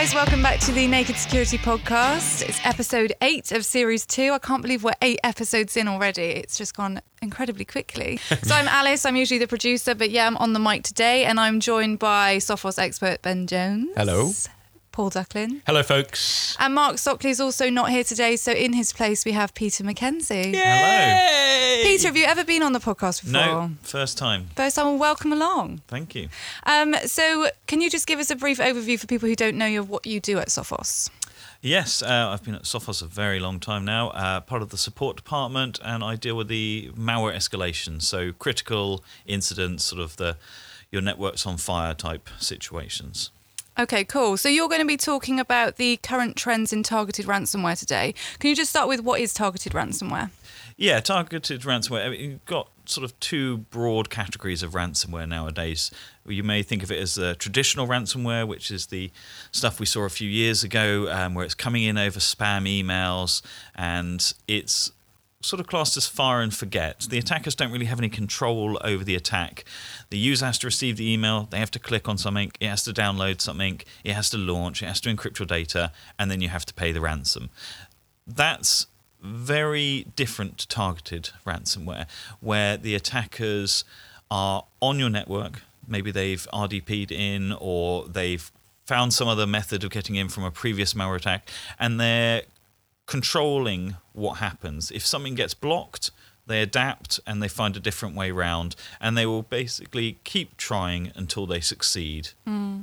guys, welcome back to the Naked Security Podcast. It's episode eight of series two. I can't believe we're eight episodes in already. It's just gone incredibly quickly. so I'm Alice, I'm usually the producer, but yeah, I'm on the mic today and I'm joined by Sophos expert Ben Jones. Hello. Paul Ducklin. Hello, folks. And Mark Stockley is also not here today, so in his place we have Peter McKenzie. Hello. Peter, have you ever been on the podcast before? No, first time. First time, well, welcome along. Thank you. Um, so, can you just give us a brief overview for people who don't know you of what you do at Sophos? Yes, uh, I've been at Sophos a very long time now, uh, part of the support department, and I deal with the malware escalation, so critical incidents, sort of the your network's on fire type situations. Okay, cool. So you're going to be talking about the current trends in targeted ransomware today. Can you just start with what is targeted ransomware? Yeah, targeted ransomware. I mean, you've got sort of two broad categories of ransomware nowadays. You may think of it as the traditional ransomware, which is the stuff we saw a few years ago, um, where it's coming in over spam emails and it's sort of classed as fire and forget. The attackers don't really have any control over the attack. The user has to receive the email, they have to click on something, it has to download something, it has to launch, it has to encrypt your data, and then you have to pay the ransom. That's very different to targeted ransomware, where the attackers are on your network. Maybe they've RDP'd in or they've found some other method of getting in from a previous malware attack, and they're controlling what happens. If something gets blocked, they adapt and they find a different way round, and they will basically keep trying until they succeed. Hmm.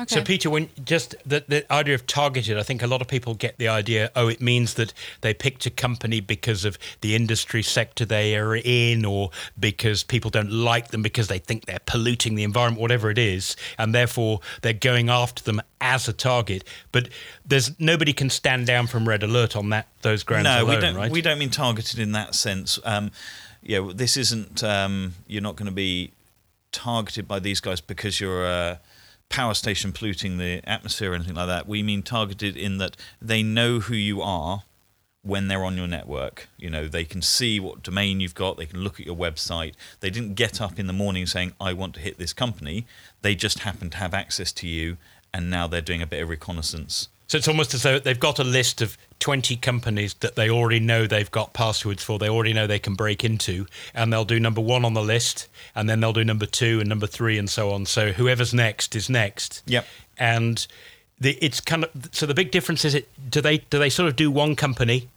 Okay. So, Peter, when just the, the idea of targeted, I think a lot of people get the idea. Oh, it means that they picked a company because of the industry sector they are in, or because people don't like them because they think they're polluting the environment, whatever it is, and therefore they're going after them as a target. But there's nobody can stand down from red alert on that those grounds no, alone, we don't. right? We don't mean targeted in that sense. Um, yeah, this isn't. Um, you're not going to be targeted by these guys because you're a power station polluting the atmosphere or anything like that. We mean targeted in that they know who you are when they're on your network. You know, they can see what domain you've got. They can look at your website. They didn't get up in the morning saying, "I want to hit this company." They just happen to have access to you, and now they're doing a bit of reconnaissance. So it's almost as though they've got a list of 20 companies that they already know they've got passwords for, they already know they can break into, and they'll do number one on the list, and then they'll do number two and number three and so on. So whoever's next is next. Yep. And the, it's kind of so the big difference is it do they do they sort of do one company,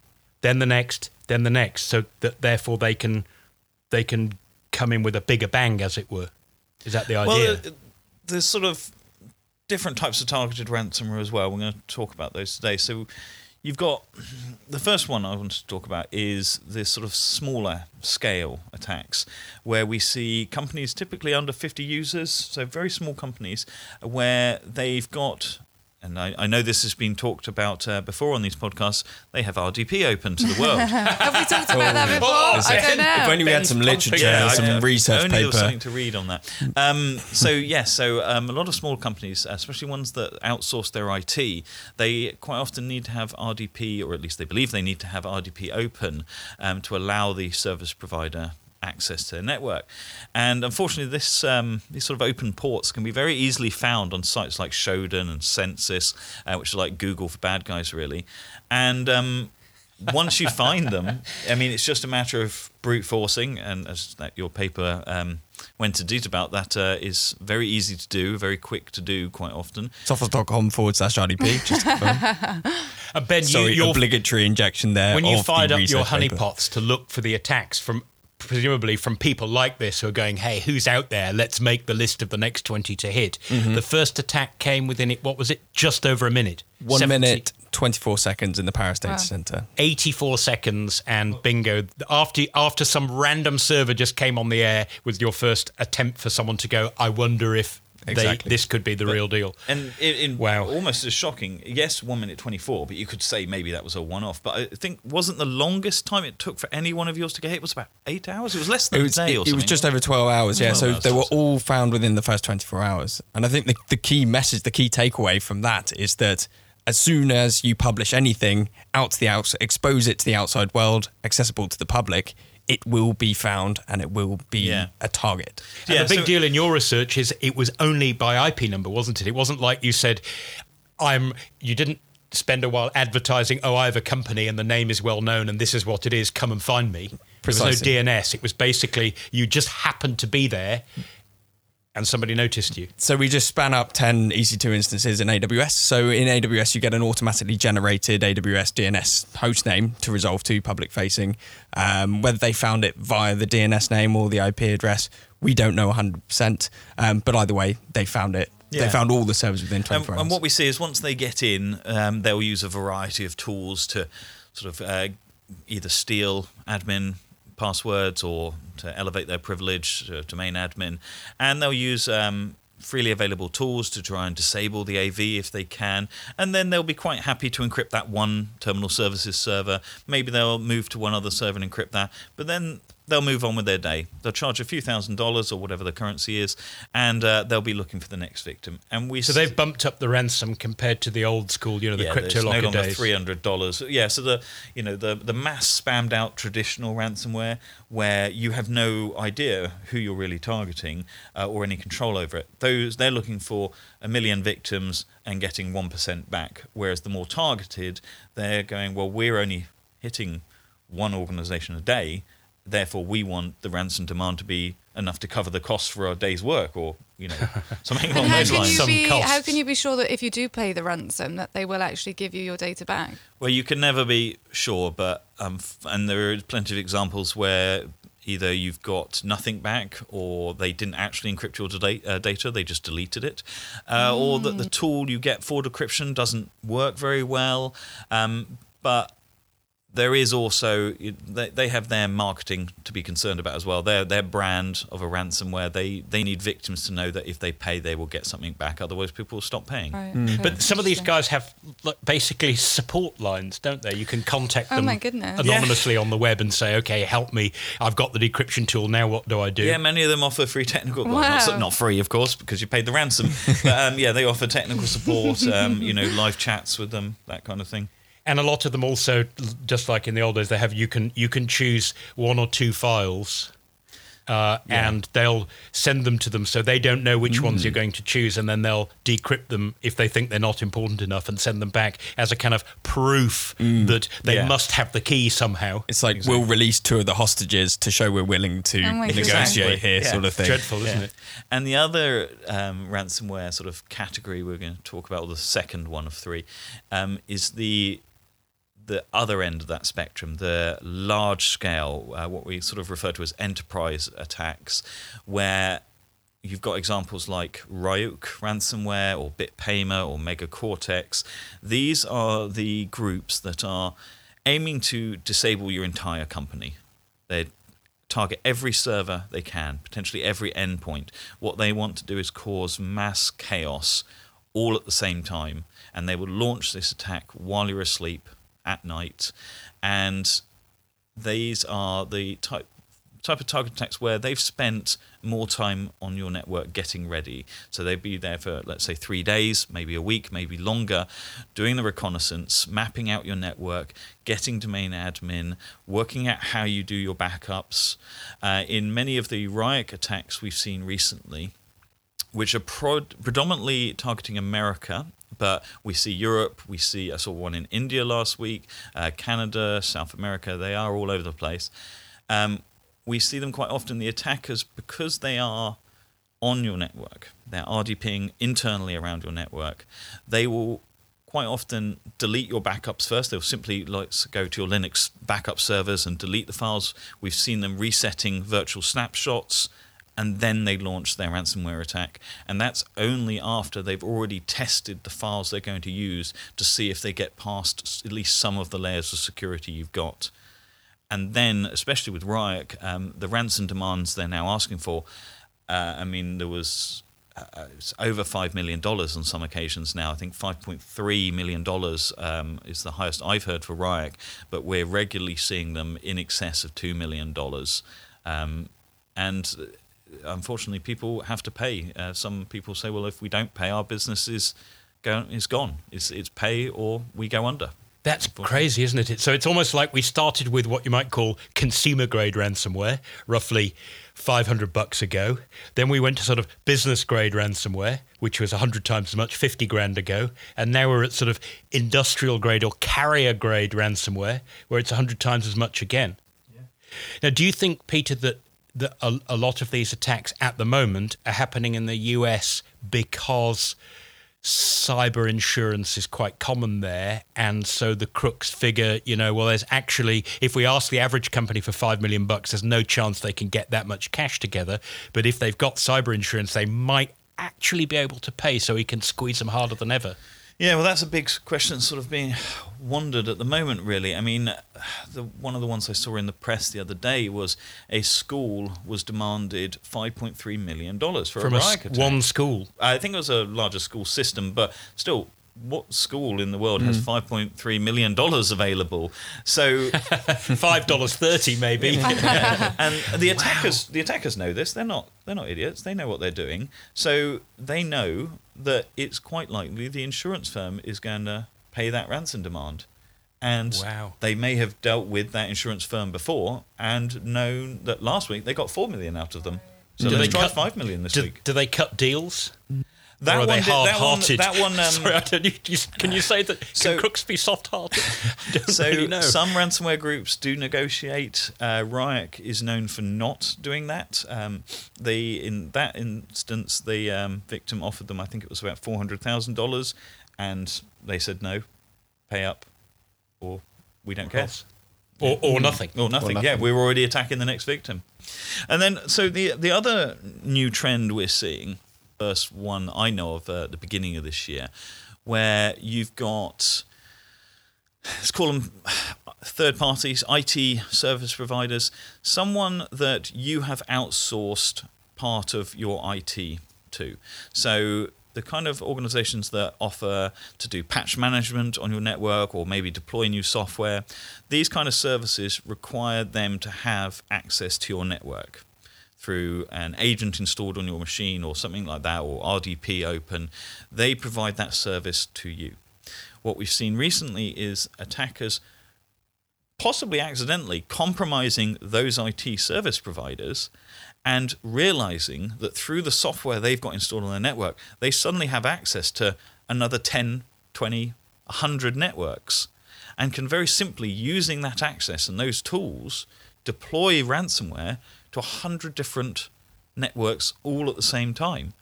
then the next, then the next, so that therefore they can they can come in with a bigger bang, as it were. Is that the idea? Well, there's sort of different types of targeted ransomware as well. We're going to talk about those today. So, you've got the first one I want to talk about is this sort of smaller scale attacks where we see companies typically under 50 users, so very small companies, where they've got. And I, I know this has been talked about uh, before on these podcasts. They have RDP open to the world. have we talked about that before? Oh, I don't know. If only we had some literature, pumping. I- some I- research only there was paper. something to read on that. Um, so yes, so um, a lot of small companies, especially ones that outsource their IT, they quite often need to have RDP, or at least they believe they need to have RDP open um, to allow the service provider access to their network. And unfortunately, this um, these sort of open ports can be very easily found on sites like Shodan and Censys, uh, which are like Google for bad guys, really. And um, once you find them, I mean, it's just a matter of brute forcing, and as that your paper um, went into detail about, that uh, is very easy to do, very quick to do, quite often. Sophos.com forward slash RDP. Just. Uh, ben, Sorry, you, you're obligatory injection there. when you of the fired up your honeypots to look for the attacks from presumably from people like this who are going, hey, who's out there? Let's make the list of the next 20 to hit. Mm-hmm. The first attack came within it, what was it? Just over a minute. One 70 minute, 24 seconds in the Paris Data Wow. Center. 84 seconds and bingo. After after some random server just came on the air with your first attempt for someone to go, I wonder if Exactly. they, this could be the real deal. And in, in Wow. almost as shocking. Yes, one minute twenty four, but you could say maybe that was a one off. But I think wasn't the longest time it took for any one of yours to get hit was about eight hours. It was less than It was, a day it, it was just over 12 hours, yeah. 12 So hours, they were all found within the first 24 hours. And I think the, the key message, the key takeaway from that is that as soon as you publish anything out to the outside, expose it to the outside world, accessible to the public, it will be found and it will be Yeah. a target. And Yeah, the big so- deal in your research is it was only by IP number, wasn't it? It wasn't like you said, I'm. You didn't spend a while advertising. Oh, I have a company and the name is well known and this is what it is. Come and find me. Precisely. There was no DNS. It was basically you just happened to be there, and somebody noticed you. So we just span up 10 EC2 instances in AWS. So in AWS, you get an automatically generated AWS DNS hostname to resolve to public facing. Um, whether they found it via the DNS name or the IP address, we don't know 100%. Um, but either way, they found it. Yeah. They found all the servers within 24 And, hours. and what we see is once they get in, um, they'll use a variety of tools to sort of uh, either steal admin passwords or to elevate their privilege to domain admin, and they'll use um, freely available tools to try and disable the AV if they can, and then they'll be quite happy to encrypt that one terminal services server. Maybe they'll move to one other server and encrypt that, but then they'll move on with their day. They'll charge a few thousand dollars or whatever the currency is, and uh, they'll be looking for the next victim. And we So they've bumped up the ransom compared to the old school, you know, the yeah, crypto there's no locker longer days. three hundred dollars. Yeah, so the you know the the mass spammed out traditional ransomware where you have no idea who you're really targeting uh, or any control over it. Those they're looking for a million victims and getting one percent back. Whereas the more targeted, they're going well. We're only hitting one organization a day. Therefore, we want the ransom demand to be enough to cover the costs for our day's work, or you know, something along And how those can lines. you Some be how can you be sure that if you do pay the ransom that they will actually give you your data back? Well, you can never be sure, but um, f- and there are plenty of examples where either you've got nothing back, or they didn't actually encrypt your da- uh, data; they just deleted it, uh, or that the tool you get for decryption doesn't work very well. Um, but there is also they, they have their marketing to be concerned about as well. Their their brand of a ransomware they they need victims to know that if they pay they will get something back. Otherwise, people will stop paying. Right. Okay, But some of these guys have like, basically support lines, don't they? You can contact Oh them my goodness. anonymously on the web and say, "Okay, help me. I've got the decryption tool. Now, what do I do?" Yeah, many of them offer free technical. Well, not, not free, of course, because you paid the ransom. but um, yeah, they offer technical support. Um, you know, live chats with them, that kind of thing. And a lot of them also, just like in the old days, they have you can you can choose one or two files. Uh, And they'll send them to them, so they don't know which ones you're going to choose, and then they'll decrypt them if they think they're not important enough, and send them back as a kind of proof that they Yeah. must have the key somehow. it's like we'll release two of the hostages to show we're willing to Oh negotiate Exactly. here, Yeah. sort of thing. Dreadful, isn't Yeah. it? And the other um, ransomware sort of category we're going to talk about, or the second one of three, um, is the the other end of that spectrum, the large scale, uh, what we sort of refer to as enterprise attacks, where you've got examples like Ryuk ransomware or BitPaymer or MegaCortex. These are the groups that are aiming to disable your entire company. They target every server they can, potentially every endpoint. What they want to do is cause mass chaos all at the same time, and they will launch this attack while you're asleep at night. And these are the type type of target attacks where they've spent more time on your network getting ready. So they'd be there for let's say three days, maybe a week, maybe longer, doing the reconnaissance, mapping out your network, getting domain admin, working out how you do your backups. Uh, in many of the Ryuk attacks we've seen recently, which are prod- predominantly targeting America. But we see Europe, we see, I saw one in India last week, uh, Canada, South America, they are all over the place. Um, we see them quite often, the attackers, because they are on your network, they're RDPing internally around your network, they will quite often delete your backups first. They'll simply like go to your Linux backup servers and delete the files. We've seen them resetting virtual snapshots and then they launch their ransomware attack. And that's only after they've already tested the files they're going to use to see if they get past at least some of the layers of security you've got. And then, especially with Ryuk, um, the ransom demands they're now asking for. Uh, I mean, there was uh, it's over five million dollars on some occasions now. I think five point three million dollars um, is the highest I've heard for Ryuk, but we're regularly seeing them in excess of two million dollars. Um, and uh, unfortunately, people have to pay. Uh, some people say, "Well, if we don't pay, our business is go- is gone. It's it's pay or we go under." That's crazy, isn't it? So it's almost like we started with what you might call consumer grade ransomware, roughly 500 bucks ago. Then we went to sort of business grade ransomware, which was 100 times as much, 50 grand ago. And now we're at sort of industrial grade or carrier grade ransomware, where it's 100 times as much again. Now, do you think, Peter, that, that a, a lot of these attacks at the moment are happening in the US because cyber insurance is quite common there. And so the crooks figure, you know, well, there's actually, if we ask the average company for five million bucks, there's no chance they can get that much cash together. But if they've got cyber insurance, they might actually be able to pay so he can squeeze them harder than ever. Yeah, well, that's a big question that's sort of being wondered at the moment, really. I mean, the, one of the ones I saw in the press the other day was a school was demanded $5.3 million for From a a Ryuk attack. one school. I think it was a larger school system, but still, what school in the world has hmm. $5.3 million available? So Five dollars thirty, maybe. and the attackers the attackers know this they're not they're not idiots they know what they're doing so they know that it's quite likely the insurance firm is going to pay that ransom demand and Wow. they may have dealt with that insurance firm before and known that last week they got 4 million out of them so Do let's they try cut- 5 million this do, week do they cut deals? That or are one they did- that one, hard-hearted? that one um, Sorry, I don't, you, you, can you say that? So- can crooks be soft-hearted? So really know. some ransomware groups do negotiate. Uh, Ryuk is known for not doing that. Um, they in that instance, the um, victim offered them, I think it was about four hundred thousand dollars, and they said no, pay up, or we don't care. or, or nothing. Or nothing. Yeah, we're already attacking the next victim. And then, so the the other new trend we're seeing, first one I know of uh, at the beginning of this year, where you've got let's call them third parties, IT service providers, someone that you have outsourced part of your IT to. So the kind of organizations that offer to do patch management on your network or maybe deploy new software, these kind of services require them to have access to your network through an agent installed on your machine or something like that, or RDP open. They provide that service to you. What we've seen recently is attackers possibly accidentally compromising those IT service providers and realizing that through the software they've got installed on their network, they suddenly have access to another 10, 20, 100 networks and can very simply, using that access and those tools, deploy ransomware to 100 different networks all at the same time.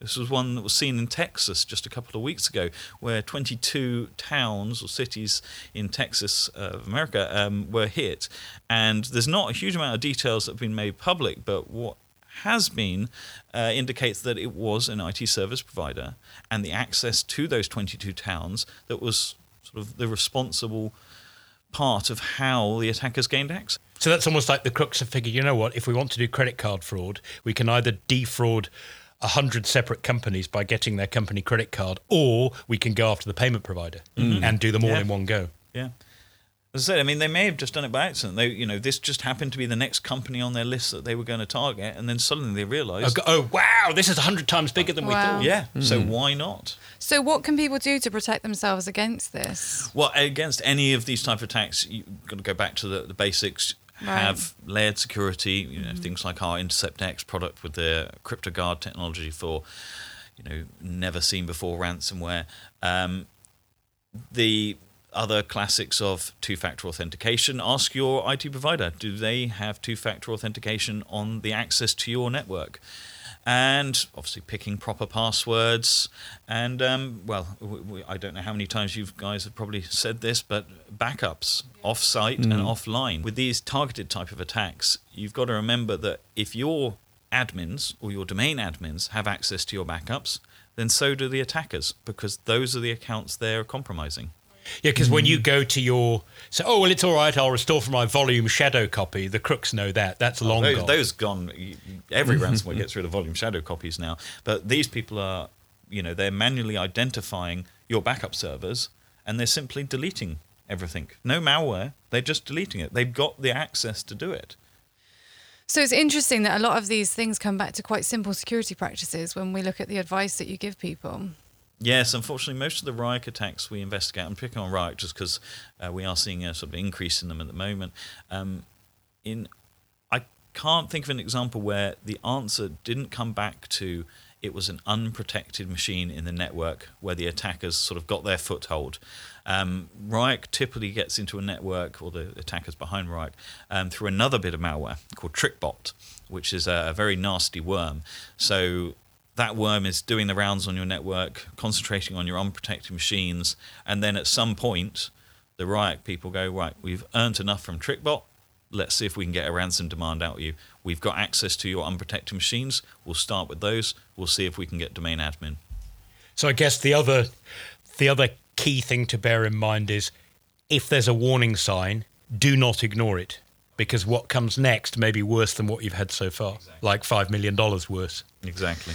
This was one that was seen in Texas just a couple of weeks ago, where 22 towns or cities in Texas uh, of America um, were hit. And there's not a huge amount of details that have been made public, but what has been uh, indicates that it was an IT service provider and the access to those 22 towns that was sort of the responsible part of how the attackers gained access. So that's almost like the crooks have figured, you know what, if we want to do credit card fraud, we can either defraud a hundred separate companies by getting their company credit card, or we can go after the payment provider mm-hmm. and do them all Yeah. in one go. Yeah. As I said, I mean, they may have just done it by accident. They, you know, this just happened to be the next company on their list that they were going to target, and then suddenly they Oh, realised, go- oh, wow, this is a hundred times bigger than we thought. yeah, so mm. why not? So, what can people do to protect themselves against this? Well, against any of these type of attacks, you've got to go back to the, the basics. Right. Have layered security, you know, things like our Intercept X product with the CryptoGuard technology for, you know, never seen before ransomware. Um, the other classics of two-factor authentication. Ask your IT provider: Do they have two-factor authentication on the access to your network? And obviously picking proper passwords. And um, well, I don't know how many times you guys have probably said this, but backups off-site and offline. With these targeted type of attacks, you've got to remember that if your admins or your domain admins have access to your backups, then so do the attackers because those are the accounts they're compromising. Yeah, because when you mm. go to your so oh well, it's all right. I'll restore from my volume shadow copy. The crooks know that. That's oh, long those, gone. those gone. Every ransomware gets rid of volume shadow copies now, but these people are, you know, they're manually identifying your backup servers and they're simply deleting everything. No malware. They're just deleting it. They've got the access to do it. So, it's interesting that a lot of these things come back to quite simple security practices when we look at the advice that you give people. Yes, unfortunately, most of the Ryuk attacks we investigate, I'm picking on Ryuk just because uh, we are seeing a sort of increase in them at the moment. Um, in, I can't think of an example where the answer didn't come back to it was an unprotected machine in the network where the attackers sort of got their foothold. Um, Ryuk typically gets into a network, or the attackers behind Ryuk, um, through another bit of malware called TrickBot, which is a, a very nasty worm. So that worm is doing the rounds on your network, concentrating on your unprotected machines, and then at some point, the Ryuk people go, right, we've earned enough from TrickBot. Let's see if we can get a ransom demand out of you. We've got access to your unprotected machines. We'll start with those. We'll see if we can get domain admin. So I guess the other the other key thing to bear in mind is if there's a warning sign, do not ignore it because what comes next may be worse than what you've had so far, exactly. like $5 million worse. Exactly.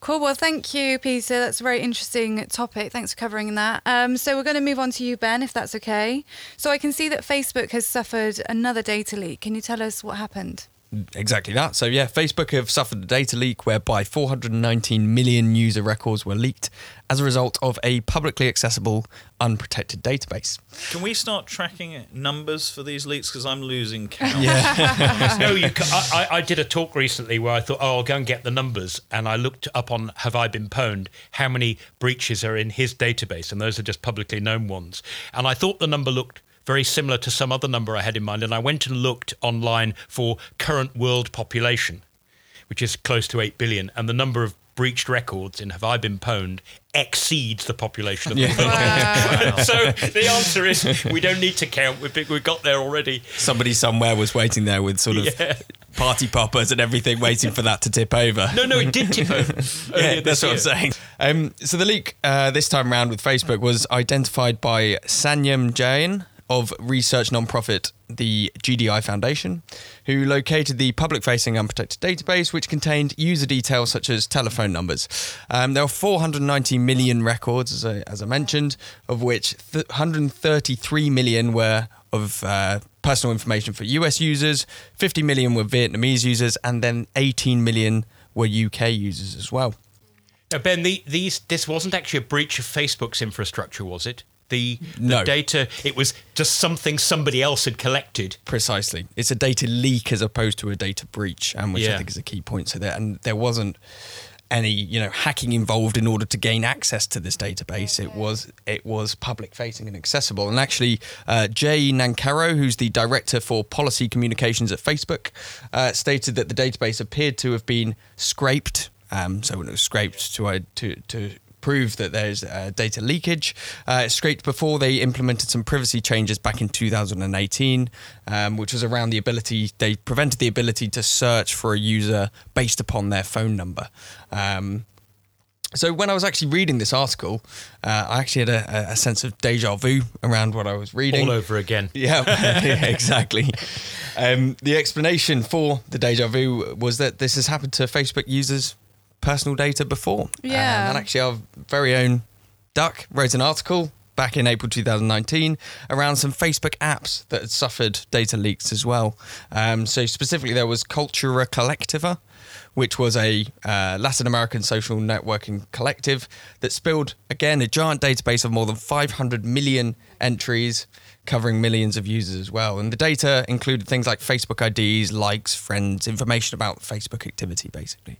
Cool. Well, thank you, Peter. That's a very interesting topic. Thanks for covering that. Um, so, we're going to move on to you, Ben, if that's okay. So, I can see that Facebook has suffered another data leak. Can you tell us what happened? Exactly that. So, yeah, Facebook have suffered a data leak whereby 419 million user records were leaked as a result of a publicly accessible, unprotected database. Can we start tracking numbers for these leaks? Because I'm losing count. Yeah. no, you can, I, I, did a talk recently where I thought, oh, I'll go and get the numbers. And I looked up on Have I Been Pwned how many breaches are in his database. And those are just publicly known ones. And I thought the number looked very similar to some other number I had in mind. And I went and looked online for current world population, which is close to 8 billion. And the number of breached records in Have I Been Pwned exceeds the population of the world. Wow. so the answer is we don't need to count. We've, we've got there already. Somebody somewhere was waiting there with sort of yeah. party poppers and everything, waiting for that to tip over. No, no, it did tip over. yeah, that's what I'm saying. Um, so the leak uh, this time around with Facebook was identified by Sanyam Jain of research nonprofit the GDI Foundation, who located the public facing unprotected database, which contained user details such as telephone numbers. Um, there are 490 million records, as I, as I mentioned, of which th- 133 million were of uh, personal information for US users, 50 million were Vietnamese users, and then 18 million were UK users as well. Now, Ben, the, these this wasn't actually a breach of Facebook's infrastructure, was it? The, the no. data. It was just something somebody else had collected. Precisely. It's a data leak as opposed to a data breach, and which yeah. I think is a key point to that. And there wasn't any you know hacking involved in order to gain access to this database. It was it was public facing and accessible. And actually, uh, Jay Nancarrow, who's the director for policy communications at Facebook, uh, stated that the database appeared to have been scraped. Um, so when it was scraped to uh, to to prove that there's uh, data leakage. Uh, it's scraped before they implemented some privacy changes back in 2018, um, which was around the ability, they prevented the ability to search for a user based upon their phone number. Um, so when I was actually reading this article, uh, I actually had a, a, sense of deja vu around what I was reading. All over again. Yeah, yeah exactly. Um, the explanation for the deja vu was that this has happened to Facebook users personal data before. Yeah. Um, and actually, our very own Duck wrote an article back in April 2019 around some Facebook apps that had suffered data leaks as well. Um, so, specifically, there was Cultura Colectiva, which was a uh, Latin American social networking collective that spilled, again, a giant database of more than 500 million entries covering millions of users as well. And the data included things like Facebook IDs, likes, friends, information about Facebook activity, basically.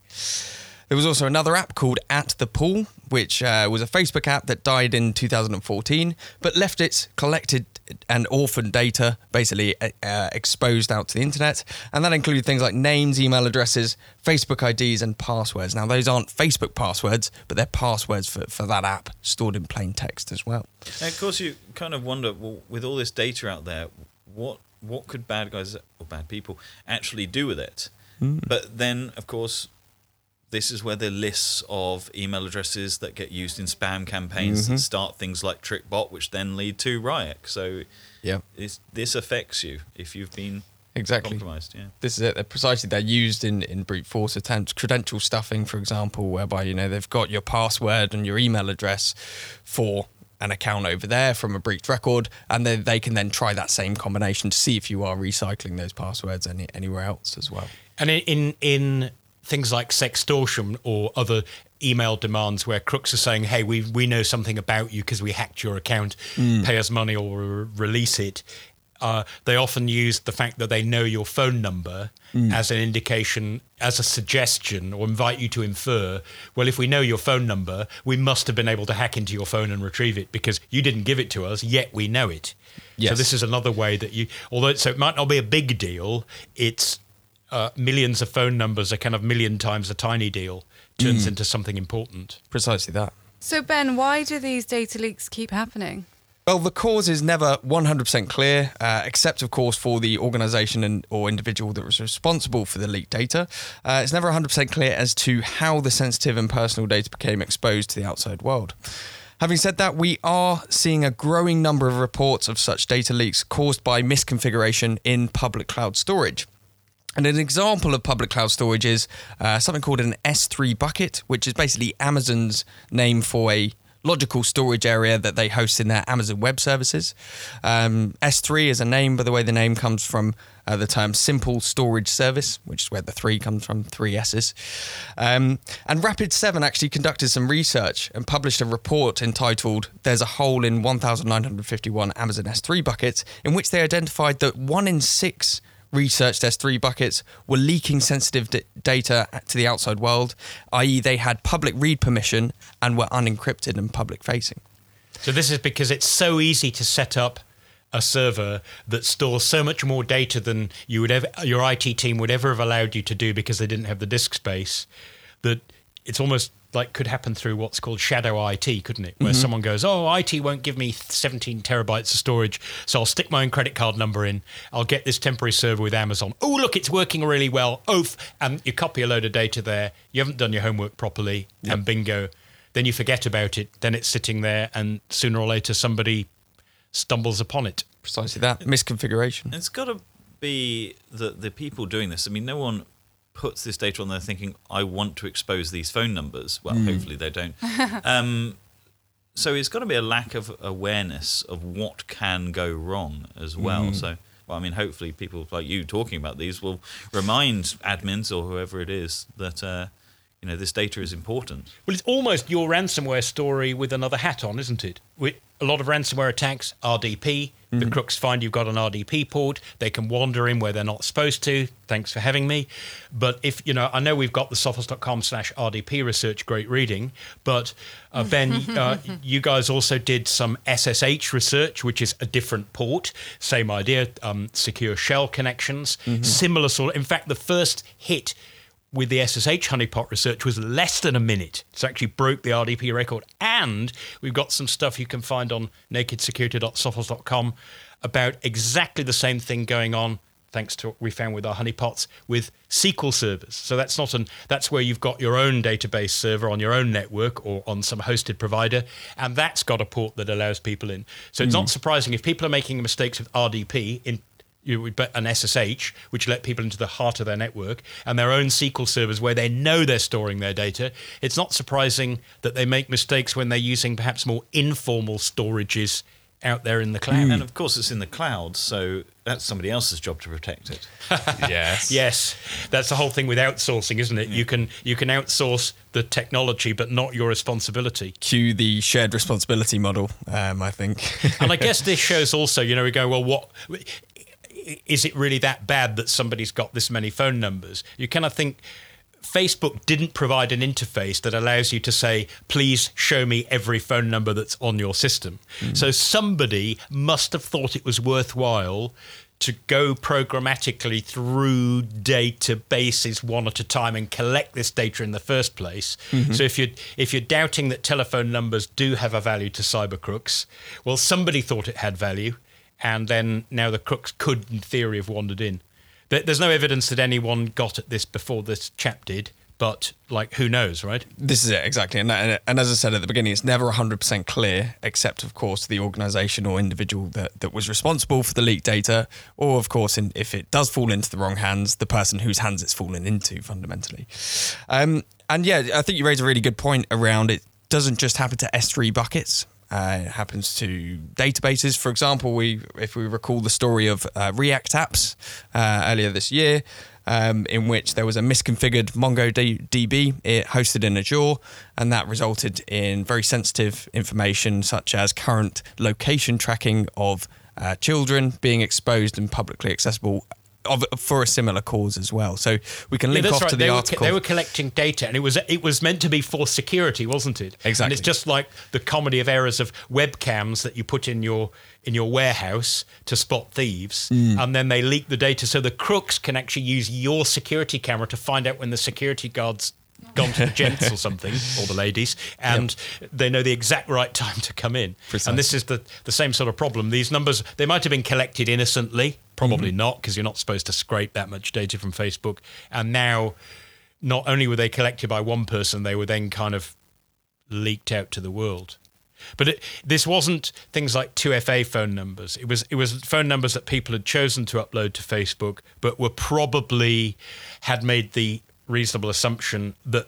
There was also another app called At the Pool, which uh, was a Facebook app that died in 2014, but left its collected and orphaned data basically uh, uh, exposed out to the internet. And that included things like names, email addresses, Facebook IDs, and passwords. Now, those aren't Facebook passwords, but they're passwords for, for that app stored in plain text as well. And of course, you kind of wonder well, with all this data out there, what what could bad guys or bad people actually do with it? Mm. But then, of course, this is where the lists of email addresses that get used in spam campaigns mm-hmm. that start things like TrickBot, which then lead to Ryuk. So yeah, this affects you if you've been exactly compromised. Yeah, this is it. Precisely, they're used in in brute force attempts, credential stuffing, for example, whereby you know they've got your password and your email address for an account over there from a breached record, and then they can then try that same combination to see if you are recycling those passwords any, anywhere else as well. And in in things like sextortion or other email demands where crooks are saying, "Hey, we we know something about you because we hacked your account. Pay us money or re- release it." Uh, they often use the fact that they know your phone number as an indication, as a suggestion, or invite you to infer. Well, if we know your phone number, we must have been able to hack into your phone and retrieve it because you didn't give it to us, yet we know it. Yes. So this is another way that you, although so it might not be a big deal, it's uh, millions of phone numbers, a kind of million times a tiny deal, turns into something important. Precisely that. So, Ben, why do these data leaks keep happening? Well, the cause is never 100% clear, uh, except, of course, for the organisation and or individual that was responsible for the leaked data. Uh, it's never 100% clear as to how the sensitive and personal data became exposed to the outside world. Having said that, we are seeing a growing number of reports of such data leaks caused by misconfiguration in public cloud storage. And an example of public cloud storage is uh, something called an S3 bucket, which is basically Amazon's name for a logical storage area that they host in their Amazon Web Services. Um, S3 is a name, by the way, the name comes from uh, the term simple storage service, which is where the three comes from, three S's. Um, and Rapid7 actually conducted some research and published a report entitled There's a Hole in 1,951 Amazon S3 Buckets, in which they identified that one in six researched S3 buckets were leaking sensitive d- data to the outside world, i.e., they had public read permission and were unencrypted and public facing. So this is because it's so easy to set up a server that stores so much more data than you would ever your IT team would ever have allowed you to do because they didn't have the disk space that it's almost like could happen through what's called shadow IT, couldn't it? Where mm-hmm. someone goes, "Oh, IT won't give me 17 terabytes of storage, so I'll stick my own credit card number in. I'll get this temporary server with Amazon. Oh, look, it's working really well. Oof!" And you copy a load of data there. You haven't done your homework properly, and bingo. Then you forget about it. Then it's sitting there, and sooner or later somebody stumbles upon it. Precisely that misconfiguration. It's got to be the the people doing this. I mean, no one puts this data on there thinking, "I want to expose these phone numbers." Well, hopefully they don't. um, so it's got to be a lack of awareness of what can go wrong as well. So, well, I mean, hopefully people like you talking about these will remind admins or whoever it is that uh, you know this data is important. Well, it's almost your ransomware story with another hat on, isn't it? With a lot of ransomware attacks, RDP. The crooks find you've got an RDP port. They can wander in where they're not supposed to. Thanks for having me. But if, you know, I know we've got the sophos.com slash RDP research, great reading. But uh, Ben, uh, you guys also did some SSH research, which is a different port. Same idea, um, secure shell connections, similar sort. Of, In fact, the first hit with the SSH honeypot research was less than a minute. So actually broke the RDP record. And we've got some stuff you can find on nakedsecurity.sophos.com about exactly the same thing going on thanks to what we found with our honeypots with SQL servers. So that's not an that's where you've got your own database server on your own network or on some hosted provider and that's got a port that allows people in. So it's hmm. not surprising if people are making mistakes with RDP in you would bet an SSH, which let people into the heart of their network, and their own SQL servers where they know they're storing their data. It's not surprising that they make mistakes when they're using perhaps more informal storages out there in the cloud. And of course, it's in the cloud, so that's somebody else's job to protect it. Yes. Yes, that's the whole thing with outsourcing, isn't it? You can you can outsource the technology, but not your responsibility. Cue the shared responsibility model, um, I think. and I guess this shows also, you know, we go, well, what is it really that bad that somebody's got this many phone numbers? You kind of think Facebook didn't provide an interface that allows you to say, please show me every phone number that's on your system. Hmm. So somebody must have thought it was worthwhile to go programmatically through databases one at a time and collect this data in the first place. Mm-hmm. So if you're if you're doubting that telephone numbers do have a value to cyber crooks, well somebody thought it had value and then now the crooks could in theory have wandered in. There's no evidence that anyone got at this before this chap did, but like who knows, right? This is it exactly, and, and and as I said at the beginning, it's never hundred percent clear, except of course the organisation or individual that, that was responsible for the leaked data, or of course, in, if it does fall into the wrong hands, the person whose hands it's fallen into fundamentally. Um, and yeah, I think you raise a really good point around it. Doesn't just happen to S3 buckets. Uh, it happens to databases. For example, we if we recall the story of uh, React apps uh, earlier this year. um, in which there was a misconfigured MongoDB it hosted in Azure, and that resulted in very sensitive information such as current location tracking of uh, children being exposed and publicly accessible of, for a similar cause as well. So we can link Yeah, off that's to the they article. Were, they were collecting data, and it was it was meant to be for security, wasn't it? And Exactly. it's just like the comedy of errors of webcams that you put in your in your warehouse to spot thieves, Mm. and then they leak the data so the crooks can actually use your security camera to find out when the security guards gone to the gents or something or the ladies and they know the exact right time to come in Precisely. and this is the the same sort of problem these numbers they might have been collected innocently probably Mm-hmm. not because you're not supposed to scrape that much data from facebook and now not only were they collected by one person they were then kind of leaked out to the world but it, this wasn't things like 2FA phone numbers. It was it was phone numbers that people had chosen to upload to Facebook, but were probably had made the reasonable assumption that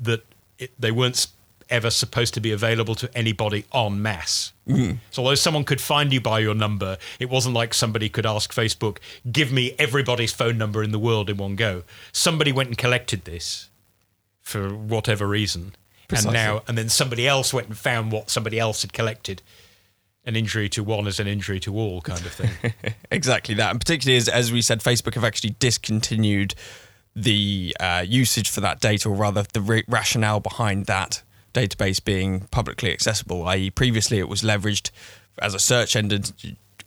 that it, they weren't ever supposed to be available to anybody en masse. Mm-hmm. So although someone could find you by your number, it wasn't like somebody could ask Facebook, "Give me everybody's phone number in the world in one go." Somebody went and collected this for whatever reason. Precisely. And now, and then somebody else went and found what somebody else had collected. An injury to one is an injury to all, kind of thing. Exactly that, and particularly as, as we said, Facebook have actually discontinued the uh, usage for that data, or rather, the ra- rationale behind that database being publicly accessible. I.e., previously it was leveraged as a search engine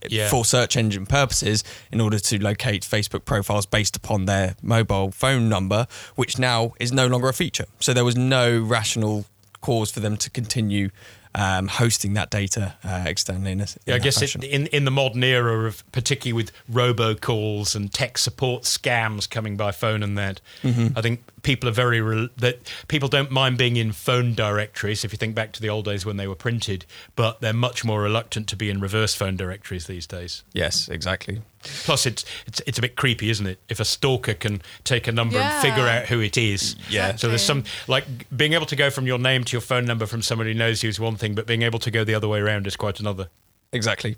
Yeah. for search engine purposes in order to locate Facebook profiles based upon their mobile phone number, which now is no longer a feature. So there was no rational cause for them to continue. Um, hosting that data uh, externally in a, Yeah, I guess it, in in the modern era of particularly with robocalls and tech support scams coming by phone and that, Mm-hmm. I think people are very re- that people don't mind being in phone directories. If you think back to the old days when they were printed, but they're much more reluctant to be in reverse phone directories these days. Yes, exactly. Plus, it's it's it's a bit creepy, isn't it? If a stalker can take a number Yeah. and figure out who it is. Yeah. So there's some like being able to go from your name to your phone number from somebody who knows you is one thing, but being able to go the other way around is quite another. Exactly.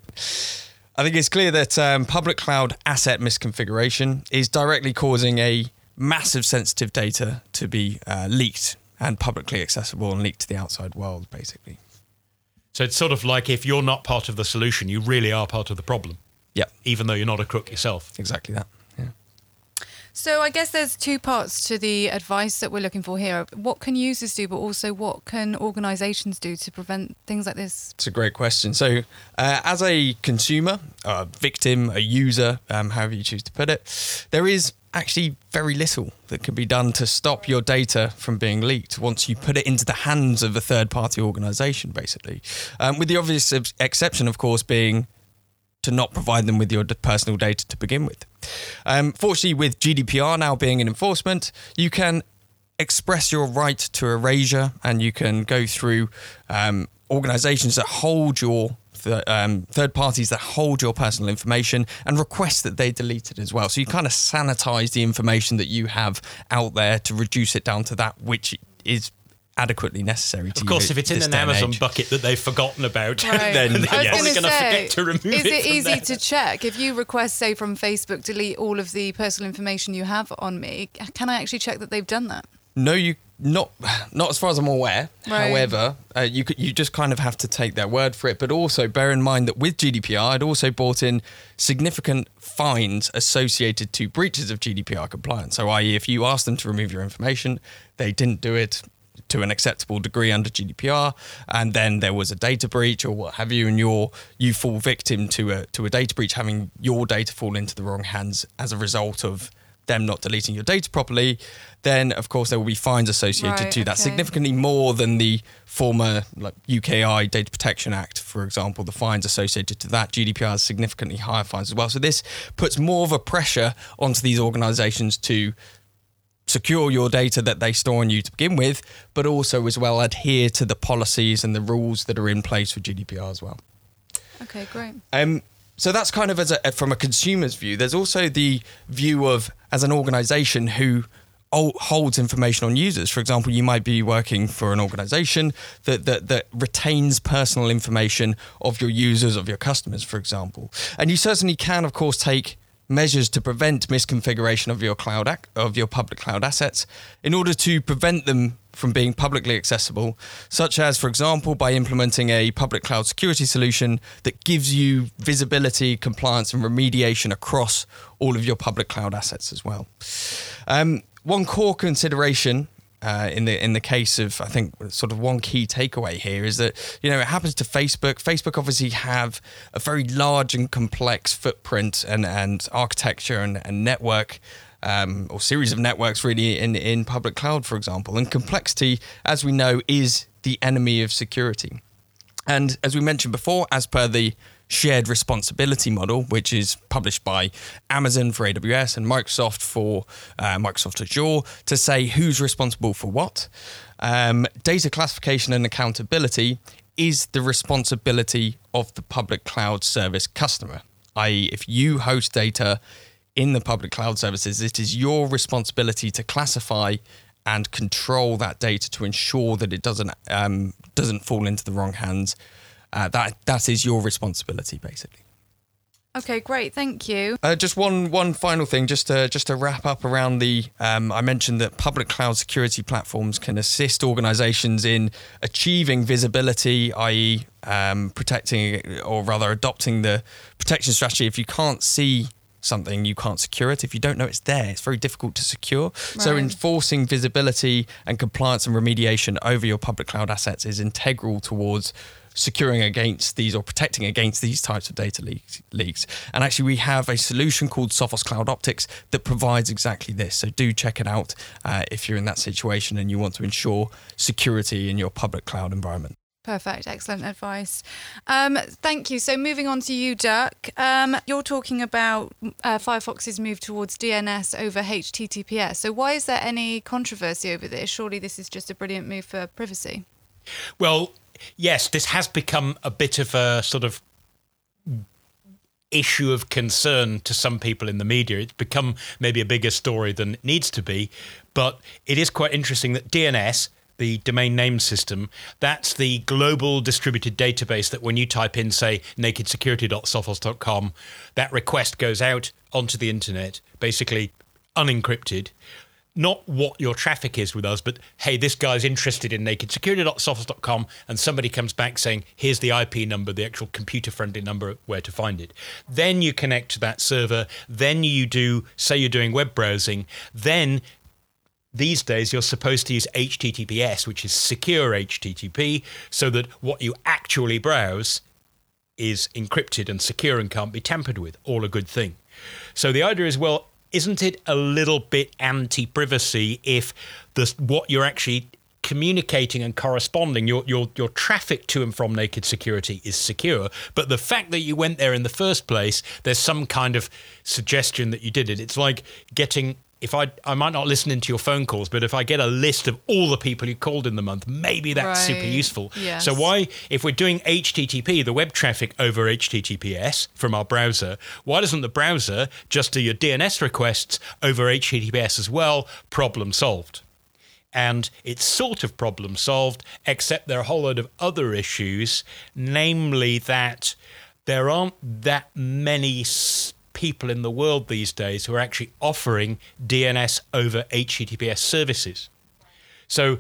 I think it's clear that um, public cloud asset misconfiguration is directly causing a massive sensitive data to be uh, leaked and publicly accessible and leaked to the outside world, basically. So it's sort of like if you're not part of the solution, you really are part of the problem, Yep, even though you're not a crook yourself. exactly that. Yeah. So I guess there's two parts to the advice that we're looking for here. What can users do, but also what can organisations do to prevent things like this? It's a great question. So, uh, as a consumer, a victim, a user, um, however you choose to put it, there is actually very little that can be done to stop your data from being leaked once you put it into the hands of a third party organization, basically. Um, with the obvious ex- exception, of course, being to not provide them with your personal data to begin with. Um, fortunately, with GDPR now being in enforcement, you can express your right to erasure and you can go through um, organizations that hold your um, third parties that hold your personal information and request that they delete it as well. So you kind of sanitize the information that you have out there to reduce it down to that which is adequately necessary to Of course, you if it's in an Amazon age. bucket that they've forgotten about, Right. then I was they're probably gonna say, forget to remove Is it. it from easy there. to check if you request, say, from Facebook, delete all of the personal information you have on me? Can I actually check that they've done that? No, you not not as far as I'm aware. Right. However, uh, you could, you just kind of have to take their word for it. But also bear in mind that with GDPR, it also brought in significant fines associated to breaches of GDPR compliance. So, i.e., if you ask them to remove your information, they didn't do it to an acceptable degree under GDPR, and then there was a data breach or what have you, and you're you fall victim to a to a data breach, having your data fall into the wrong hands as a result of them not deleting your data properly, then of course there will be fines associated Right, to that, okay. significantly more than the former like UKI Data Protection Act, for example. The fines associated to that GDPR has significantly higher fines as well. So this puts more of a pressure onto these organisations to secure your data that they store on you to begin with, but also as well adhere to the policies and the rules that are in place for GDPR as well. Okay, great. Um, so that's kind of as a, from a consumer's view. There's also the view of as an organization who holds information on users. For example, you might be working for an organization that, that, that retains personal information of your users, of your customers, for example. And you certainly can, of course, take measures to prevent misconfiguration of your cloud ac- of your public cloud assets in order to prevent them from being publicly accessible, such as, for example, by implementing a public cloud security solution that gives you visibility, compliance, and remediation across all of your public cloud assets as well. Um, one core consideration uh, in the in the case of I think sort of one key takeaway here is that you know it happens to Facebook. Facebook obviously have a very large and complex footprint and and architecture and, and network. Um, or series of networks really in, in public cloud, for example. And complexity, as we know, is the enemy of security. And as we mentioned before, as per the shared responsibility model, which is published by Amazon for AWS and Microsoft for uh, Microsoft Azure, to say who's responsible for what. Um, data classification and accountability is the responsibility of the public cloud service customer, i.e., if you host data in the public cloud services, it is your responsibility to classify and control that data to ensure that it doesn't um, doesn't fall into the wrong hands uh, that that is your responsibility, basically. Okay, great. Thank you. Uh, just one one final thing, just to just to wrap up around the. Um, I mentioned that public cloud security platforms can assist organisations in achieving visibility, i.e., um, protecting or rather adopting the protection strategy. If you can't see something, you can't secure it. If you don't know it's there, it's very difficult to secure. Right. So, enforcing visibility and compliance and remediation over your public cloud assets is integral towards securing against these or protecting against these types of data leaks. leaks. And actually, we have a solution called Sophos Cloud Optix that provides exactly this. So do check it out uh, if you're in that situation and you want to ensure security in your public cloud environment. Perfect. Excellent advice. Um, thank you. So, moving on to you, Duck. Um, you're talking about uh, Firefox's move towards DNS over HTTPS. So, why is there any controversy over this? Surely this is just a brilliant move for privacy. Well, yes, this has become a bit of a sort of issue of concern to some people in the media. It's become maybe a bigger story than it needs to be, but it is quite interesting that DNS the domain name system, that's the global distributed database that when you type in, say, nakedsecurity.sophos.com, that request goes out onto the internet, basically unencrypted not what your traffic is with us, but hey, this guy's interested in nakedsecurity.sophos.com, and somebody comes back saying, here's the IP number, the actual computer friendly number where to find it. Then you connect to that server. Then you do, say, you're doing web browsing. Then these days you're supposed to use HTTPS, which is secure HTTP, so that what you actually browse is encrypted and secure and can't be tampered with. All a good thing. So the idea is, well, isn't it a little bit anti-privacy if the what you're actually communicating and corresponding your your your traffic to and from naked security is secure but the fact that you went there in the first place there's some kind of suggestion that you did it. It's like getting if I I might not listen into your phone calls, but if I get a list of all the people you called in the month, maybe that's right. super useful. Yes. So why, if we're doing HTTP, the web traffic over HTTPS from our browser, why doesn't the browser just do your DNS requests over HTTPS as well? Problem solved. And it's sort of problem solved, except there are a whole load of other issues, namely that there aren't that many. St- people in the world these days who are actually offering DNS over HTTPS services. So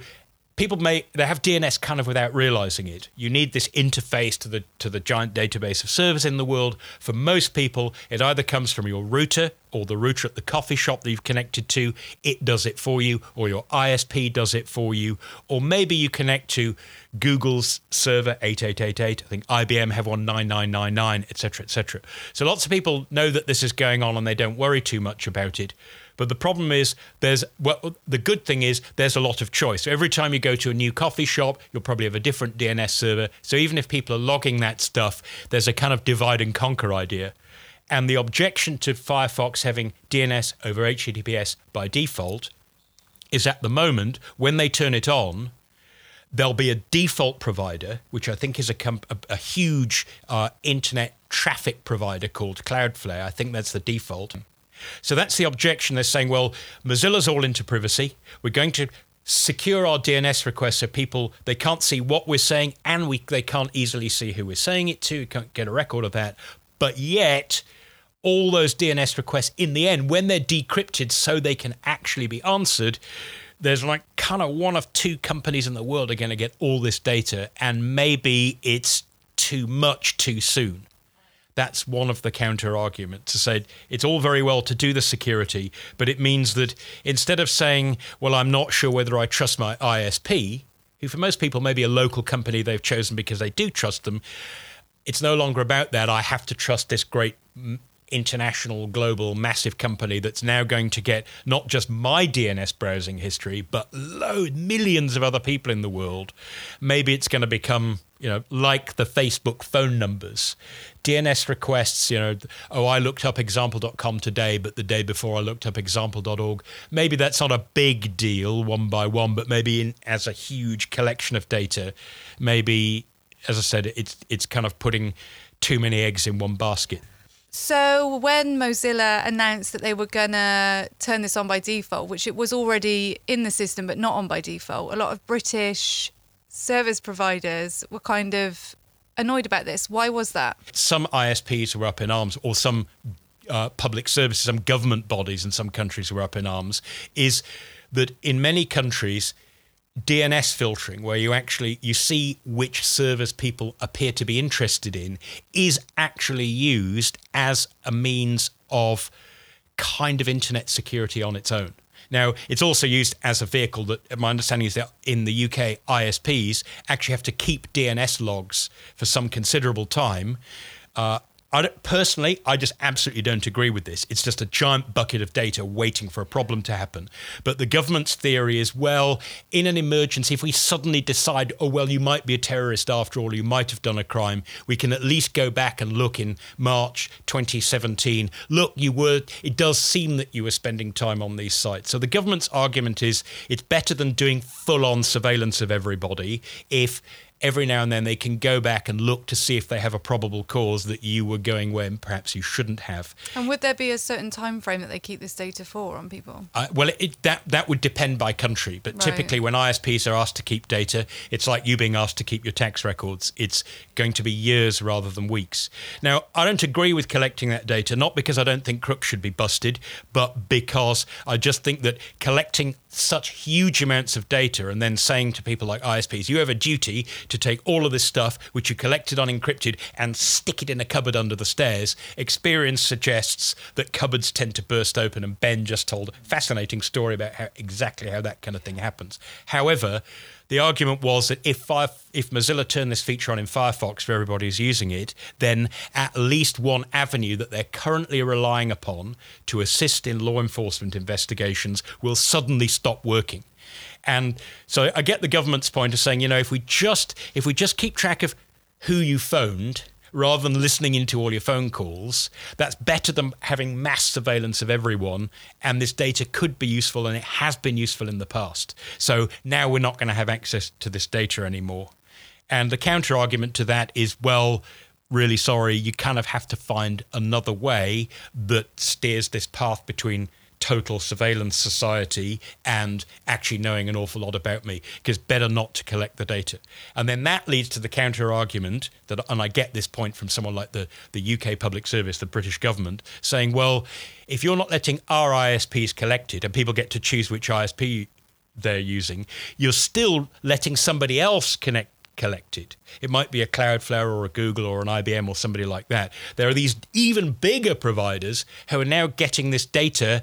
people may they have DNS kind of without realizing it. You need this interface to the to the giant database of servers in the world. For most people, it either comes from your router or the router at the coffee shop that you've connected to. It does it for you, or your ISP does it for you, or maybe you connect to Google's server 8888. I think IBM have one 9999, etc., etc. So lots of people know that this is going on and they don't worry too much about it. But the problem is, there's well, the good thing is there's a lot of choice. So every time you go to a new coffee shop, you'll probably have a different DNS server. So even if people are logging that stuff, there's a kind of divide and conquer idea. And the objection to Firefox having DNS over HTTPS by default is at the moment when they turn it on, there'll be a default provider, which I think is a, comp- a, a huge uh, internet traffic provider called Cloudflare. I think that's the default. So that's the objection. They're saying, well, Mozilla's all into privacy. We're going to secure our DNS requests so people they can't see what we're saying and we they can't easily see who we're saying it to. can't get a record of that. But yet all those DNS requests in the end, when they're decrypted so they can actually be answered, there's like kind of one of two companies in the world are going to get all this data, and maybe it's too much too soon. That's one of the counter arguments to say it's all very well to do the security, but it means that instead of saying, well, I'm not sure whether I trust my ISP, who for most people may be a local company they've chosen because they do trust them, it's no longer about that. I have to trust this great international, global, massive company that's now going to get not just my DNS browsing history, but load millions of other people in the world. Maybe it's going to become, you know, like the Facebook phone numbers. DNS requests, you know, oh, I looked up example.com today, but the day before I looked up example.org. Maybe that's not a big deal one by one, but maybe in, as a huge collection of data, maybe, as I said, it's it's kind of putting too many eggs in one basket. So when Mozilla announced that they were gonna turn this on by default, which it was already in the system but not on by default, a lot of British service providers were kind of annoyed about this. Why was that? Some ISPs were up in arms, or some uh, public services, some government bodies in some countries were up in arms. Is that in many countries DNS filtering, where you actually you see which servers people appear to be interested in, is actually used as a means of kind of internet security on its own. Now, it's also used as a vehicle that my understanding is that in the UK, ISPs actually have to keep DNS logs for some considerable time. Uh, I personally, I just absolutely don't agree with this. It's just a giant bucket of data waiting for a problem to happen. But the government's theory is well, in an emergency, if we suddenly decide, oh, well, you might be a terrorist after all, you might have done a crime, we can at least go back and look in March 2017. Look, you were, it does seem that you were spending time on these sites. So the government's argument is it's better than doing full on surveillance of everybody if every now and then they can go back and look to see if they have a probable cause that you were going where perhaps you shouldn't have. And would there be a certain time frame that they keep this data for on people? Uh, well, it, that that would depend by country, but right. typically when ISPs are asked to keep data, it's like you being asked to keep your tax records. It's going to be years rather than weeks. Now, I don't agree with collecting that data, not because I don't think crooks should be busted, but because I just think that collecting such huge amounts of data and then saying to people like ISPs, you have a duty to take all of this stuff which you collected unencrypted and stick it in a cupboard under the stairs. Experience suggests that cupboards tend to burst open, and Ben just told a fascinating story about how exactly how that kind of thing happens. However, the argument was that if Fire, if Mozilla turned this feature on in Firefox for everybody who's using it, then at least one avenue that they're currently relying upon to assist in law enforcement investigations will suddenly stop working. And so I get the government's point of saying, you know, if we just if we just keep track of who you phoned rather than listening into all your phone calls. That's better than having mass surveillance of everyone. And this data could be useful, and it has been useful in the past. So now we're not going to have access to this data anymore. And the counter argument to that is well, really sorry, you kind of have to find another way that steers this path between total surveillance society and actually knowing an awful lot about me because better not to collect the data. And then that leads to the counter argument that, and I get this point from someone like the, the UK Public Service, the British government, saying, well, if you're not letting our ISPs collect it and people get to choose which ISP they're using, you're still letting somebody else connect collected. It might be a Cloudflare or a Google or an IBM or somebody like that. There are these even bigger providers who are now getting this data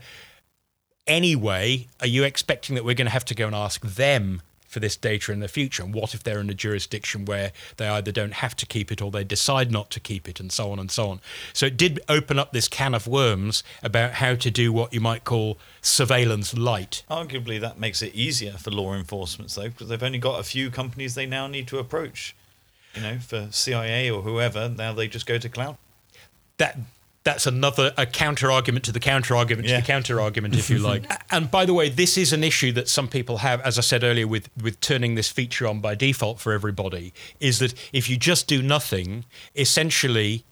anyway, are you expecting that we're going to have to go and ask them for this data in the future? And what if they're in a jurisdiction where they either don't have to keep it or they decide not to keep it, and so on and so on? So it did open up this can of worms about how to do what you might call surveillance light. Arguably, that makes it easier for law enforcement, though, because they've only got a few companies they now need to approach. You know, for CIA or whoever, now they just go to cloud. That that's another a counter argument to the counter argument yeah. to the counter argument, if you like. and by the way, this is an issue that some people have, as I said earlier, with with turning this feature on by default for everybody. Is that if you just do nothing, essentially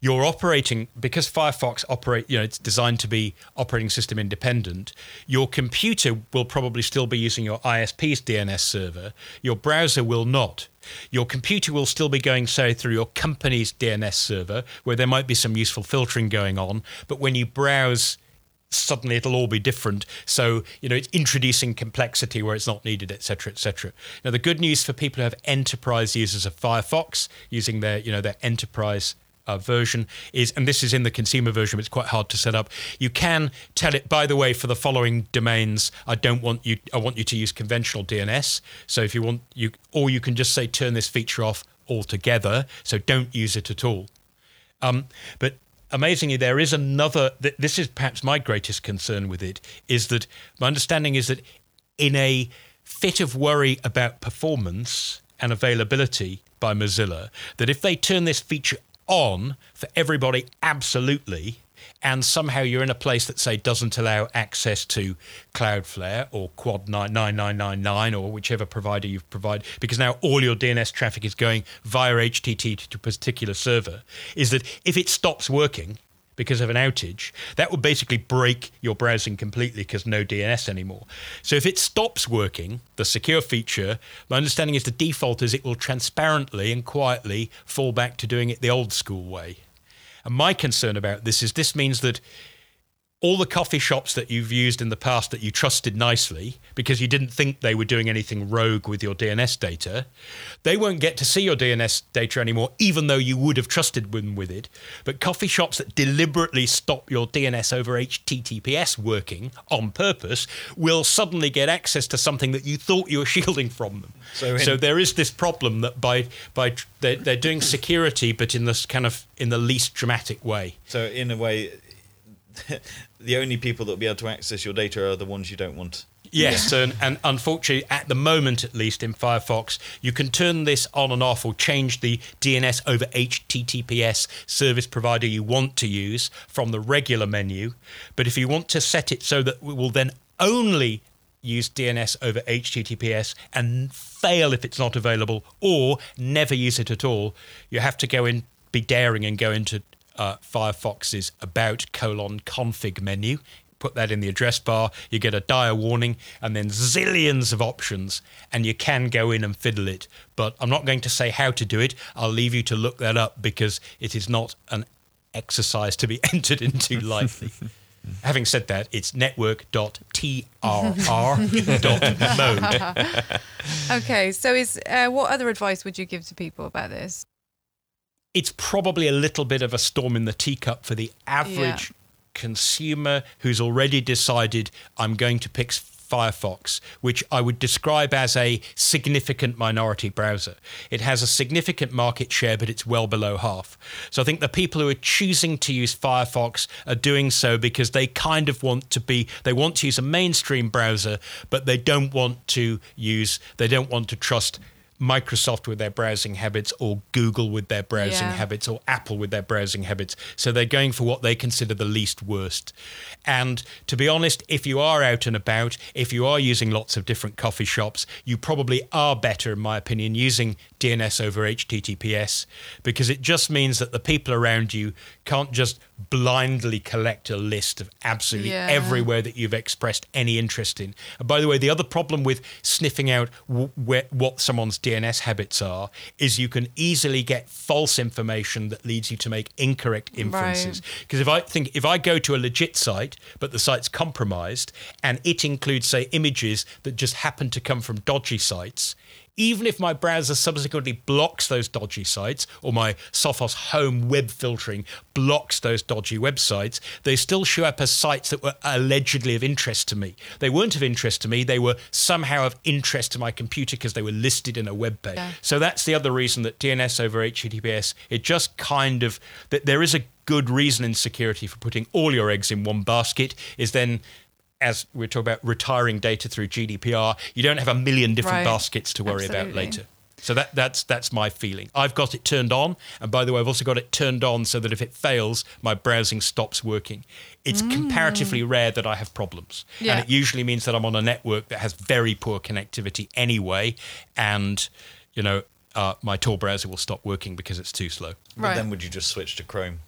you're operating because Firefox operate, you know, it's designed to be operating system independent. Your computer will probably still be using your ISP's DNS server. Your browser will not. Your computer will still be going, say, through your company's DNS server, where there might be some useful filtering going on. But when you browse, suddenly it'll all be different. So, you know, it's introducing complexity where it's not needed, etc., etc. Now, the good news for people who have enterprise users of Firefox using their, you know, their enterprise uh, version is, and this is in the consumer version, but it's quite hard to set up. You can tell it, by the way, for the following domains, I don't want you, I want you to use conventional DNS. So if you want you, or you can just say turn this feature off altogether. So don't use it at all. Um, but amazingly, there is another. This is perhaps my greatest concern with it. Is that my understanding is that in a fit of worry about performance and availability by Mozilla, that if they turn this feature on for everybody absolutely and somehow you're in a place that say doesn't allow access to Cloudflare or Quad 9999 or whichever provider you've provided because now all your DNS traffic is going via HTTP to a particular server is that if it stops working because of an outage, that would basically break your browsing completely because no DNS anymore. So if it stops working, the secure feature, my understanding is the default is it will transparently and quietly fall back to doing it the old school way. And my concern about this is this means that all the coffee shops that you've used in the past that you trusted nicely because you didn't think they were doing anything rogue with your DNS data, they won't get to see your DNS data anymore, even though you would have trusted them with it. But coffee shops that deliberately stop your DNS over HTTPS working on purpose will suddenly get access to something that you thought you were shielding from them. So, in- so there is this problem that by by they're, they're doing security, but in this kind of in the least dramatic way. So in a way, the only people that will be able to access your data are the ones you don't want. Yes, and, and, unfortunately, at the moment, at least in Firefox, you can turn this on and off or change the DNS over HTTPS service provider you want to use from the regular menu. But if you want to set it so that we will then only use DNS over HTTPS and fail if it's not available, or never use it at all, you have to go in, be daring, and go into uh, Firefox's about colon config menu. Put that in the address bar, you get a dire warning, and then zillions of options, and you can go in and fiddle it. But I'm not going to say how to do it. I'll leave you to look that up because it is not an exercise to be entered into lightly. Having said that, it's network.trr.mode. okay, so is uh, what other advice would you give to people about this? It's probably a little bit of a storm in the teacup for the average yeah. consumer who's already decided I'm going to pick Firefox, which I would describe as a significant minority browser. It has a significant market share, but it's well below half. So I think the people who are choosing to use Firefox are doing so because they kind of want to be, they want to use a mainstream browser, but they don't want to use, they don't want to trust Microsoft with their browsing habits or Google with their browsing yeah. habits or Apple with their browsing habits. So they're going for what they consider the least worst. And to be honest, if you are out and about, if you are using lots of different coffee shops, you probably are better, in my opinion, using DNS over HTTPS because it just means that the people around you can't just blindly collect a list of absolutely yeah. everywhere that you've expressed any interest in. And by the way, the other problem with sniffing out w- what someone's DNS habits are is you can easily get false information that leads you to make incorrect inferences. Because right. if I think if I go to a legit site but the site's compromised and it includes say images that just happen to come from dodgy sites, even if my browser subsequently blocks those dodgy sites or my Sophos home web filtering blocks those dodgy websites, they still show up as sites that were allegedly of interest to me. They weren't of interest to me, they were somehow of interest to my computer because they were listed in a web page. Yeah. So that's the other reason that DNS over HTTPS, it just kind of, that there is a good reason in security for putting all your eggs in one basket is then as we're talking about retiring data through GDPR, you don't have a million different right. baskets to worry Absolutely. about later. So that, that's that's my feeling. I've got it turned on, and by the way, I've also got it turned on so that if it fails, my browsing stops working. It's mm. comparatively rare that I have problems, yeah. and it usually means that I'm on a network that has very poor connectivity anyway, and you know uh, my Tor browser will stop working because it's too slow. But Right. then would you just switch to Chrome?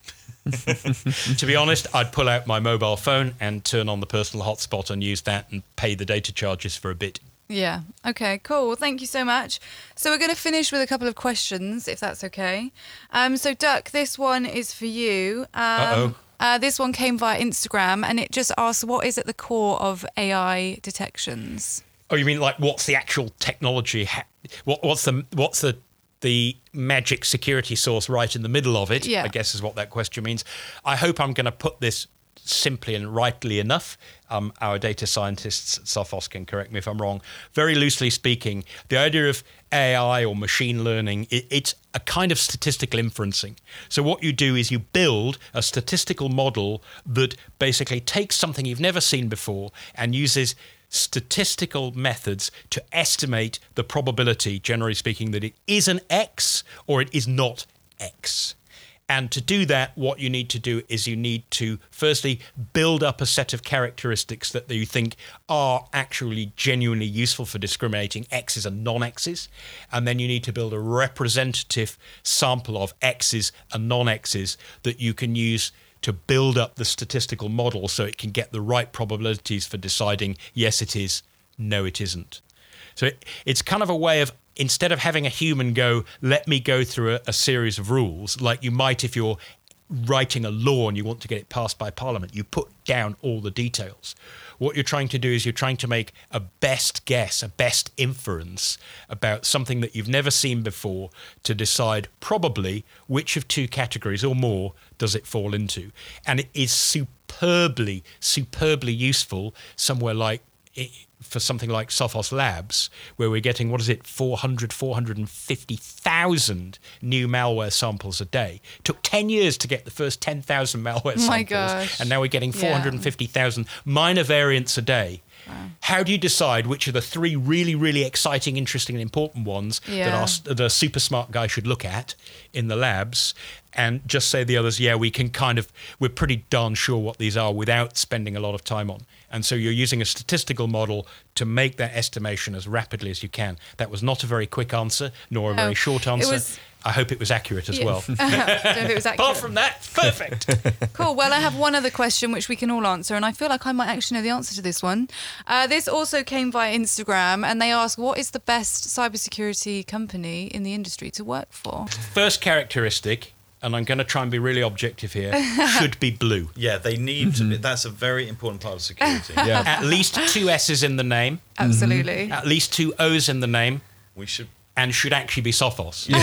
To be honest, I'd pull out my mobile phone and turn on the personal hotspot and use that and pay the data charges for a bit. Yeah. Okay, cool. Well, thank you so much. So we're going to finish with a couple of questions, if that's okay. Um, so, Duck, this one is for you. Um, Uh-oh. uh, this one came via Instagram and it just asks what is at the core of AI detections? Oh, you mean like what's the actual technology? Ha- What, what's the what's the the magic security source right in the middle of it? Yeah. I guess is what that question means. I hope I'm going to put this simply and rightly enough. Um, our data scientists at Sophos can correct me if I'm wrong. Very loosely speaking, the idea of AI or machine learning, it, it's a kind of statistical inferencing. So what you do is you build a statistical model that basically takes something you've never seen before and uses statistical methods to estimate the probability, generally speaking, that it is an X or it is not X. And to do that, what you need to do is you need to firstly build up a set of characteristics that you think are actually genuinely useful for discriminating X's and non X's. And then you need to build a representative sample of X's and non X's that you can use to build up the statistical model so it can get the right probabilities for deciding yes, it is, no, it isn't. So it, it's kind of a way of instead of having a human go, let me go through a, a series of rules, like you might if you're writing a law and you want to get it passed by parliament, you put down all the details. What you're trying to do is you're trying to make a best guess, a best inference about something that you've never seen before to decide probably which of two categories or more does it fall into. And it is superbly, superbly useful somewhere like for something like Sophos Labs, where we're getting, what is it, 400, 450,000 new malware samples a day. took 10 years to get the first 10,000 malware samples. My gosh. And now we're getting Yeah. 450,000 minor variants a day. How do you decide which are the three really, really exciting, interesting, and important ones that our, the super smart guy should look at in the labs and just say the others, yeah, we can kind of, we're pretty darn sure what these are without spending a lot of time on. And so you're using a statistical model to make that estimation as rapidly as you can. That was not a very quick answer, nor a very short answer. was- I hope it was accurate as Yeah. well. Don't know if it was accurate. Apart from that, perfect. Cool. Well, I have one other question which we can all answer, and I feel like I might actually know the answer to this one. Uh, this also came via Instagram, and they ask, "What is the best cybersecurity company in the industry to work for?" First characteristic, and I'm going to try and be really objective here, should be blue. Yeah, they need to. Be, mm-hmm. that's a very important part of security. Yeah. At least two S's in the name, Absolutely. Mm-hmm. at least two O's in the name, We should. And should actually be Sophos. you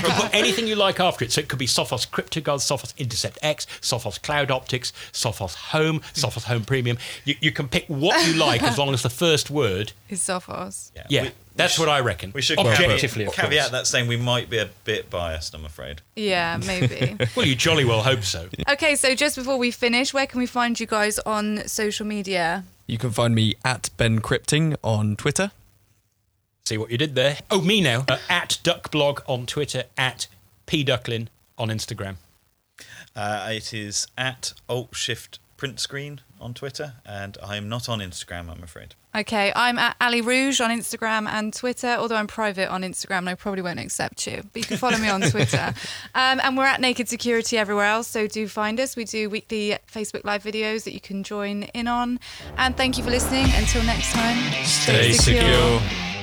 can put anything you like after it. So it could be Sophos CryptoGuard, Sophos Intercept X, Sophos Cloud Optix, Sophos Home, Sophos Home Premium. You, you can pick what you like as long as the first word. Is Sophos. Yeah, we- that's we what I reckon. We should objectively, caveat, of caveat that saying we might be a bit biased. I'm afraid. Yeah, maybe. Well, you jolly well hope so. okay, so just before we finish, where can we find you guys on social media? You can find me at Ben Crypting on Twitter. See what you did there. Oh, me now. Uh, at Duckblog on Twitter, at pducklin on Instagram. Uh, it is at Alt Shift Print Screen on Twitter, and I'm not on Instagram. I'm afraid. Okay, I'm at Ali Rouge on Instagram and Twitter, although I'm private on Instagram and I probably won't accept you. But you can follow me on Twitter. Um, and we're at Naked Security everywhere else, so do find us. We do weekly Facebook Live videos that you can join in on. And thank you for listening. Until next time, Stay secure.